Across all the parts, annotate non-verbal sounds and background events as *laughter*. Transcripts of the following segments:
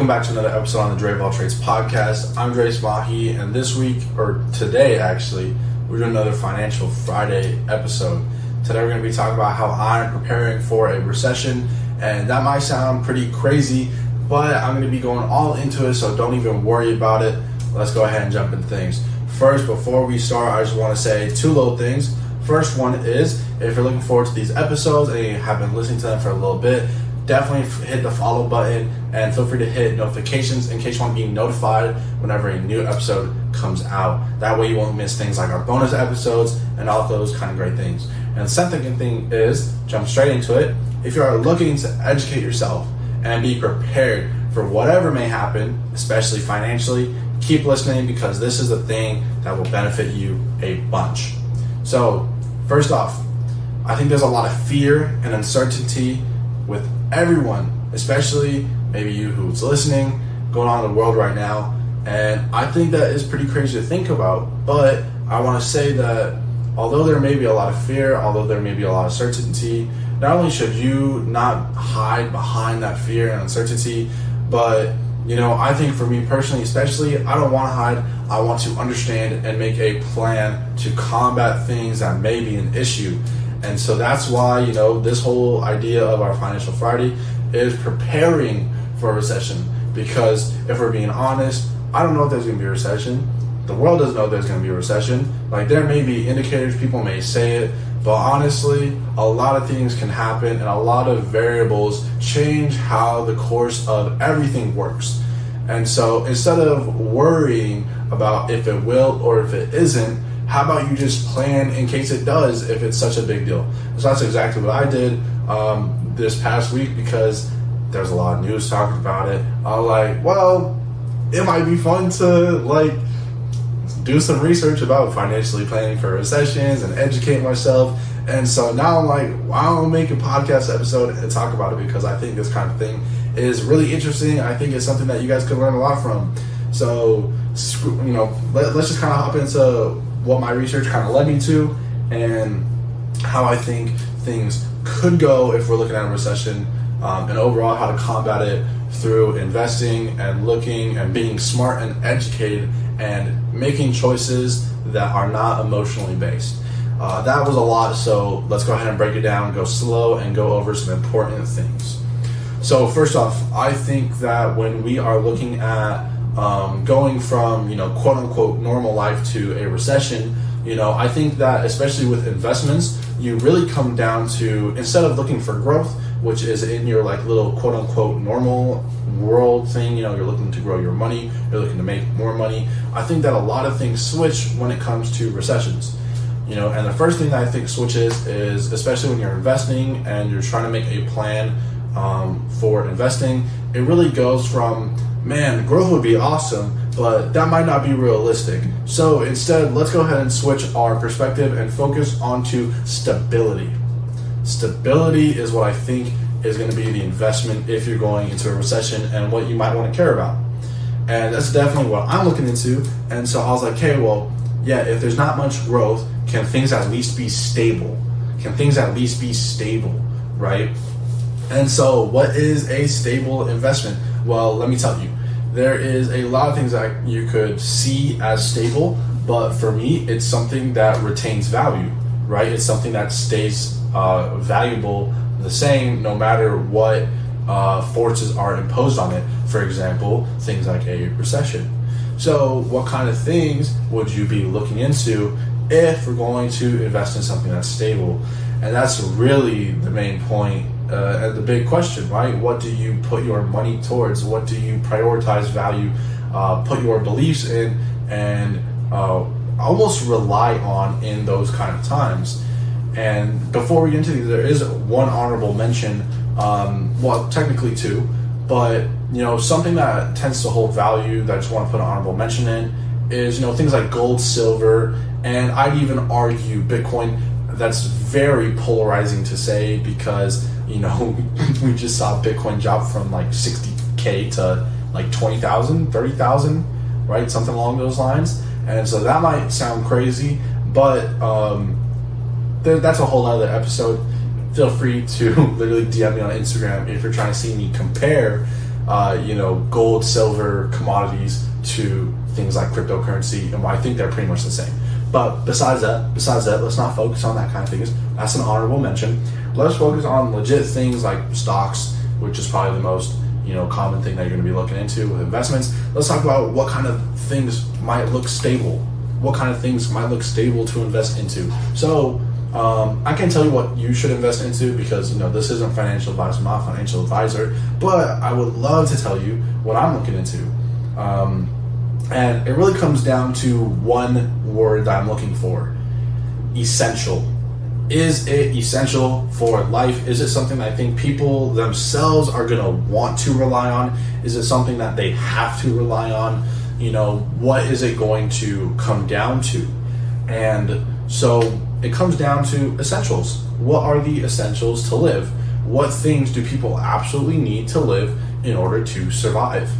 Welcome back to another episode on the Drey of Trades podcast. I'm Dreyson Mahi, and this week, or today actually, we're doing another Financial Friday episode. Today, we're going to be talking about how I'm preparing for a recession, and that might sound pretty crazy, but I'm going to be going all into it, so don't even worry about it. Let's go ahead and jump into things. First, before we start, I just want to say two little things. First one is if you're looking forward to these episodes and you have been listening to them for a little bit, definitely hit the follow button and feel free to hit notifications in case you want to be notified whenever a new episode comes out. That way you won't miss things like our bonus episodes and all those kind of great things. And the second thing is jump straight into it. If you are looking to educate yourself and be prepared for whatever may happen, especially financially, keep listening because this is the thing that will benefit you a bunch. So, first off, I think there's a lot of fear and uncertainty with everyone, especially maybe you who's listening, going on in the world right now. And I think that is pretty crazy to think about. But I want to say that although there may be a lot of fear, although there may be a lot of certainty, not only should you not hide behind that fear and uncertainty, but you know, I think for me personally, especially, I don't want to hide. I want to understand and make a plan to combat things that may be an issue. And so that's why, you know, this whole idea of our Financial Friday is preparing for a recession. Because if we're being honest, I don't know if there's going to be a recession. The world doesn't know there's going to be a recession. Like, there may be indicators, people may say it, but honestly, a lot of things can happen and a lot of variables change how the course of everything works. And so instead of worrying about if it will or if it isn't, how about you just plan in case it does if it's such a big deal? So that's exactly what I did um, this past week because there's a lot of news talking about it. I'm like, well, it might be fun to like do some research about financially planning for recessions and educate myself. And so now I'm like, why don't I make a podcast episode and talk about it because I think this kind of thing is really interesting. I think it's something that you guys could learn a lot from. So, you know, let, us just kind of hop into what my research kind of led me to and how I think things could go if we're looking at a recession, um, and overall how to combat it through investing and looking and being smart and educated and making choices that are not emotionally based. Uh, that was a lot, so let's go ahead and break it down, go slow, and go over some important things. So, first off, I think that when we are looking at um, going from you know quote unquote normal life to a recession you know i think that especially with investments you really come down to instead of looking for growth which is in your like little quote unquote normal world thing you know you're looking to grow your money you're looking to make more money i think that a lot of things switch when it comes to recessions you know and the first thing that i think switches is especially when you're investing and you're trying to make a plan um, for investing it really goes from man, growth would be awesome, but that might not be realistic. So instead, let's go ahead and switch our perspective and focus onto stability. Stability is what I think is going to be the investment if you're going into a recession and what you might want to care about. And that's definitely what I'm looking into. And so I was like, okay, well, yeah, if there's not much growth, can things at least be stable? Can things at least be stable, right? And so, what is a stable investment? Well, let me tell you, there is a lot of things that you could see as stable, but for me, it's something that retains value, right? It's something that stays uh, valuable the same no matter what uh, forces are imposed on it. For example, things like a recession. So, what kind of things would you be looking into if we're going to invest in something that's stable? And that's really the main point uh, the big question, right? What do you put your money towards? What do you prioritize value, uh, put your beliefs in, and uh, almost rely on in those kind of times? And before we get into these, there is one honorable mention. Um, well, technically two, but you know something that tends to hold value that I just want to put an honorable mention in is you know things like gold, silver, and I'd even argue Bitcoin. That's very polarizing to say because you know, *laughs* we just saw Bitcoin drop from like 60K to like 20,000, 30,000, right? Something along those lines. And so that might sound crazy, but um, th- that's a whole other episode. Feel free to *laughs* literally DM me on Instagram if you're trying to see me compare uh, you know, gold, silver, commodities to things like cryptocurrency, and I think they're pretty much the same. But besides that, besides that, let's not focus on that kind of things. That's an honorable mention. Let's focus on legit things like stocks, which is probably the most you know common thing that you're going to be looking into with investments. Let's talk about what kind of things might look stable. What kind of things might look stable to invest into. So um, I can't tell you what you should invest into because you know this isn't financial advice. I'm not a financial advisor, but I would love to tell you what I'm looking into. Um, and it really comes down to one word that I'm looking for: essential. Is it essential for life? Is it something that I think people themselves are going to want to rely on? Is it something that they have to rely on? You know, what is it going to come down to? And so it comes down to essentials. What are the essentials to live? What things do people absolutely need to live in order to survive?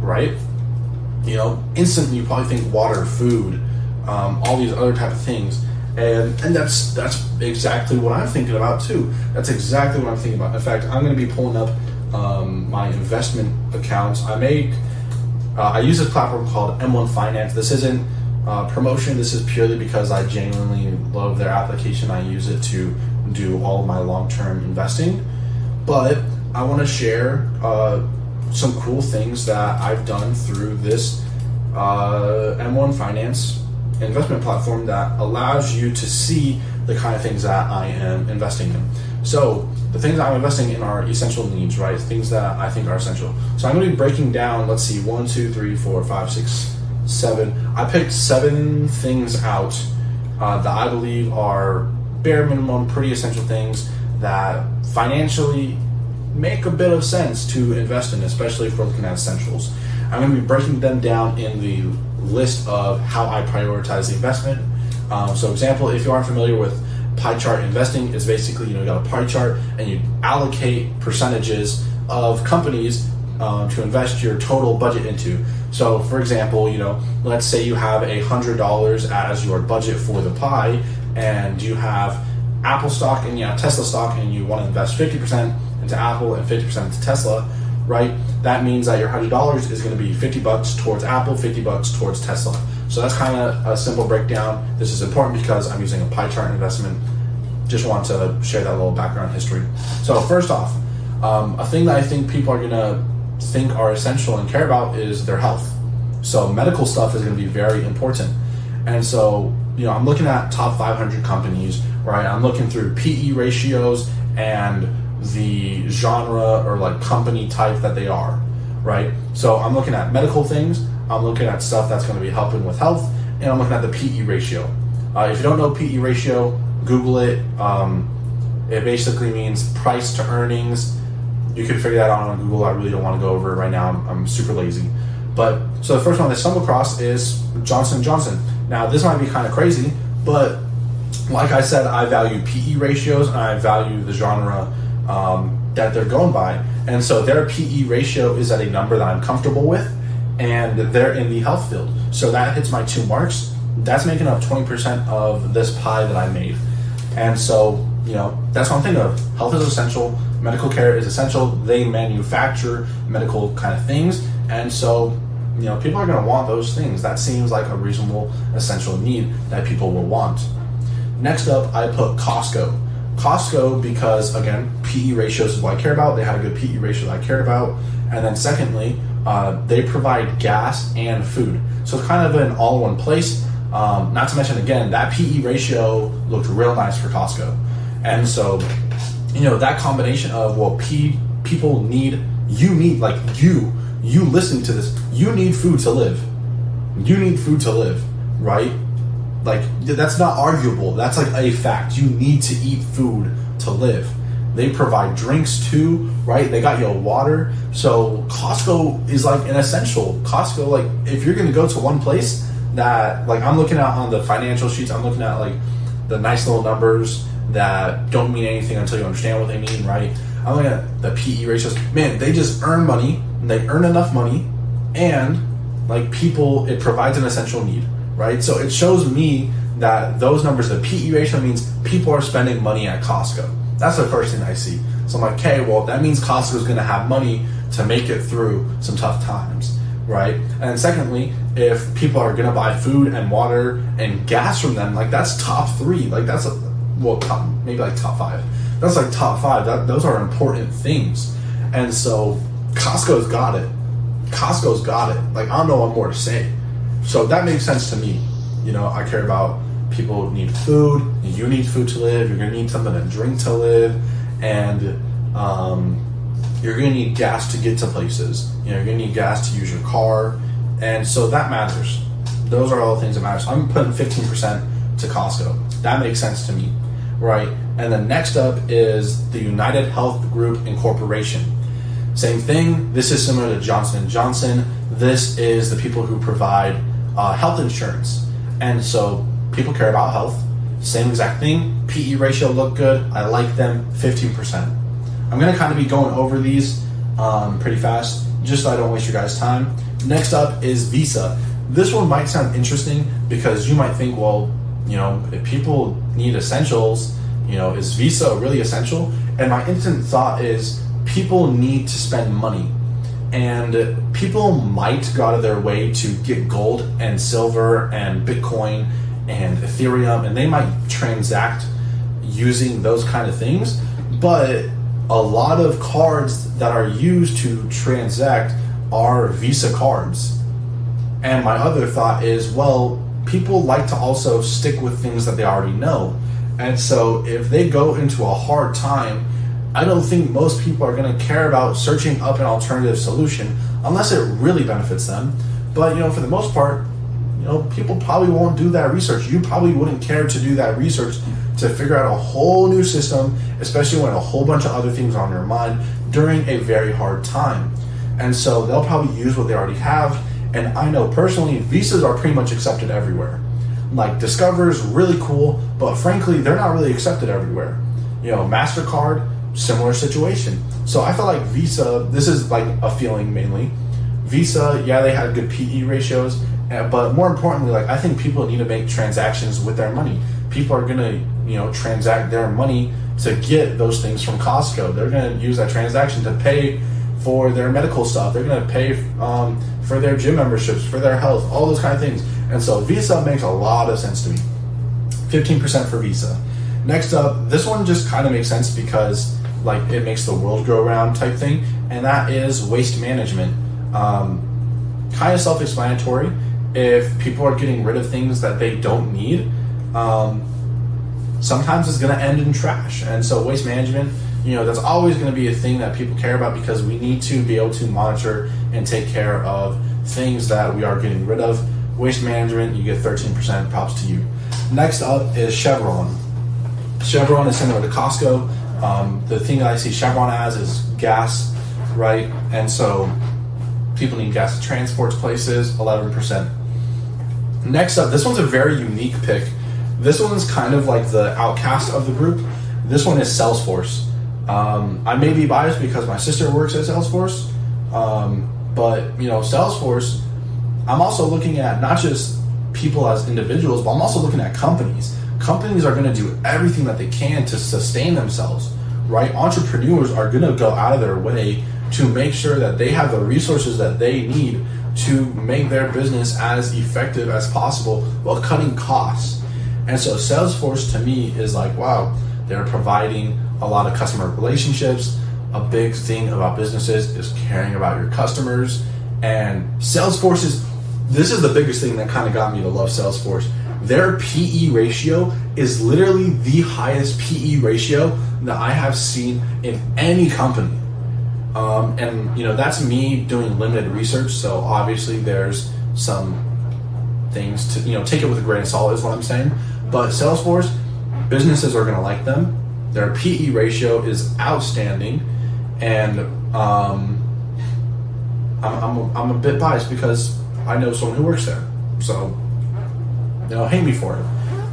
Right? You know, instantly you probably think water, food, um, all these other type of things, and and that's that's exactly what I'm thinking about too. That's exactly what I'm thinking about. In fact, I'm going to be pulling up um, my investment accounts. I make uh, I use a platform called M1 Finance. This isn't uh, promotion. This is purely because I genuinely love their application. I use it to do all of my long term investing. But I want to share uh, some cool things that I've done through this uh, M1 Finance investment platform that allows you to see the kind of things that I am investing in. So, the things I'm investing in are essential needs, right? Things that I think are essential. So, I'm going to be breaking down, let's see, one, two, three, four, five, six, seven. I picked seven things out uh, that I believe are bare minimum, pretty essential things that financially make a bit of sense to invest in, especially if we're looking at essentials. I'm going to be breaking them down in the list of how I prioritize the investment. Um, so, example, if you aren't familiar with pie chart investing, it's basically you know you got a pie chart and you allocate percentages of companies uh, to invest your total budget into. So, for example, you know, let's say you have a hundred dollars as your budget for the pie, and you have Apple stock and you have Tesla stock, and you want to invest fifty percent into Apple and fifty percent into Tesla, right? That means that your hundred dollars is going to be fifty bucks towards Apple, fifty bucks towards Tesla. So that's kind of a simple breakdown. This is important because I'm using a pie chart investment. Just want to share that little background history. So first off, um, a thing that I think people are going to think are essential and care about is their health. So medical stuff is going to be very important. And so, you know, I'm looking at top 500 companies, right? I'm looking through PE ratios and the genre or like company type that they are, right? So I'm looking at medical things, I'm looking at stuff that's going to be helping with health, and I'm looking at the PE ratio. Uh, if you don't know PE ratio, Google it. Um, it basically means price to earnings you can figure that out on Google. I really don't want to go over it right now. I'm, I'm super lazy. But so the first one I stumbled across is Johnson Johnson. Now this might be kind of crazy, but like I said, I value PE ratios and I value the genre um, that they're going by. And so their PE ratio is at a number that I'm comfortable with, and they're in the health field. So that hits my two marks. That's making up 20% of this pie that I made. And so, you know, that's one thing of. Health is essential medical care is essential. They manufacture medical kind of things, and so you know people are going to want those things. That seems like a reasonable essential need that people will want. Next up, I put Costco. Costco because again, PE ratios is what I care about. They had a good PE ratio that I cared about, and then secondly, uh, they provide gas and food, so it's kind of an all-in-one place. Um, not to mention again, that PE ratio looked real nice for Costco, and so you know that combination of well people need you need like you you listen to this. You need food to live. You need food to live right? Like that's not arguable. That's like a fact. You need to eat food to live. They provide drinks too right? They got your water. So costco is like an essential. Costco like if you're gonna go to one place that like i'm looking at on the financial sheets i'm looking at like the nice little numbers that don't mean anything until you understand what they mean, right? I'm looking at the PE ratios. Man, they just earn money. They earn enough money, and like people, it provides an essential need, right? So it shows me that those numbers, the PE ratio means people are spending money at Costco. That's the first thing I see. So I'm like, okay, well, that means Costco is going to have money to make it through some tough times, right? And secondly, if people are gonna buy food and water and gas from them, like that's top three. Like that's a well, top, maybe like top five. That's like top five. That those are important things. And so Costco's got it. Costco's got it. Like I don't know what more to say. So that makes sense to me. You know, I care about people need food. You need food to live. You're gonna need something to drink to live, and um, you're gonna need gas to get to places. You know, you're gonna need gas to use your car, and so that matters. Those are all the things that matter. So I'm putting 15% to Costco. That makes sense to me, right? And then next up is the United Health Group Incorporation. Same thing. This is similar to Johnson Johnson. This is the people who provide uh, health insurance, and so people care about health. Same exact thing. PE ratio look good. I like them. 15%. I'm gonna kind of be going over these um, pretty fast, just so I don't waste your guys' time. Next up is Visa. This one might sound interesting because you might think, well, you know, if people need essentials, you know, is Visa really essential? And my instant thought is people need to spend money. And people might go out of their way to get gold and silver and Bitcoin and Ethereum, and they might transact using those kind of things. But a lot of cards that are used to transact are Visa cards. And my other thought is, well, people like to also stick with things that they already know. And so if they go into a hard time, I don't think most people are going to care about searching up an alternative solution unless it really benefits them. But you know, for the most part, you know, people probably won't do that research. You probably wouldn't care to do that research to figure out a whole new system, especially when a whole bunch of other things are on your mind during a very hard time. And so they'll probably use what they already have. And I know personally, visas are pretty much accepted everywhere. Like Discover's really cool, but frankly, they're not really accepted everywhere. You know, MasterCard, similar situation. So I feel like Visa, this is like a feeling mainly. Visa, yeah, they had good PE ratios, eh, but more importantly, like I think people need to make transactions with their money. People are gonna, you know, transact their money to get those things from Costco. They're gonna use that transaction to pay for their medical stuff. They're gonna pay um, for their gym memberships, for their health, all those kind of things. And so Visa makes a lot of sense to me. 15% for Visa. Next up, this one just kind of makes sense because like it makes the world go around type thing, and that is waste management. Um, kind of self-explanatory. If people are getting rid of things that they don't need, um, sometimes it's going to end in trash. And so waste management, you know, that's always going to be a thing that people care about because we need to be able to monitor and take care of things that we are getting rid of. Waste management, you get 13% props to you. Next up is Chevron. Chevron is similar to Costco. Um, the thing I see Chevron as is gas, right? And so people need gas to transport places, 11%. Next up, this one's a very unique pick. This one's kind of like the outcast of the group. This one is Salesforce. Um, I may be biased because my sister works at Salesforce, um, but you know, Salesforce. I'm also looking at not just people as individuals, but I'm also looking at companies companies are going to do everything that they can to sustain themselves, right? Entrepreneurs are going to go out of their way to make sure that they have the resources that they need to make their business as effective as possible while cutting costs. And so Salesforce to me is like, wow, they're providing a lot of customer relationships. A big thing about businesses is caring about your customers. And Salesforce is, this is the biggest thing that kind of got me to love Salesforce their PE ratio is literally the highest PE ratio that I have seen in any company. Um, and you know that's me doing limited research, so obviously there's some things to you know take it with a grain of salt is what I'm saying. But Salesforce, businesses are going to like them. Their PE ratio is outstanding, and um, I'm, I'm, I'm a bit biased because I know someone who works there. So know, hate me for it.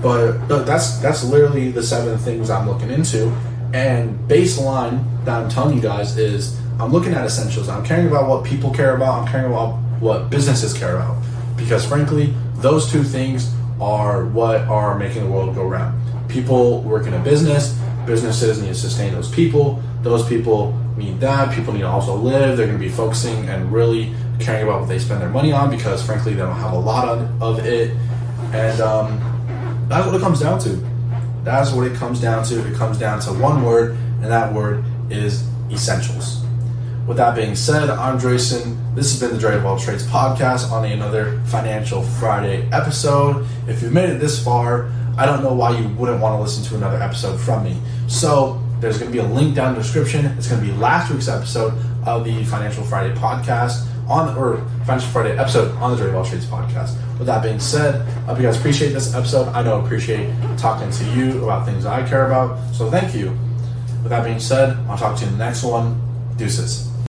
But, but that's that's literally the seven things I'm looking into. And baseline that I'm telling you guys is I'm looking at essentials. I'm caring about what people care about. I'm caring about what businesses care about. Because frankly, those two things are what are making the world go round. People work in a business, businesses need to sustain those people. Those people need that. People need to also live. They're going to be focusing and really caring about what they spend their money on because, frankly, they don't have a lot of, of it. And um, that's what it comes down to. That's what it comes down to. It comes down to one word, and that word is essentials. With that being said, I'm Dreyson. This has been the Drey of All Trades podcast on another Financial Friday episode. If you've made it this far, I don't know why you wouldn't want to listen to another episode from me. So there's going to be a link down in the description. It's going to be last week's episode of the Financial Friday podcast on or Financial Friday episode on the Drey of All Trades podcast. With that being said, I hope you guys appreciate this episode. I know I appreciate talking to you about things I care about. So thank you. With that being said, I'll talk to you in the next one. Deuces.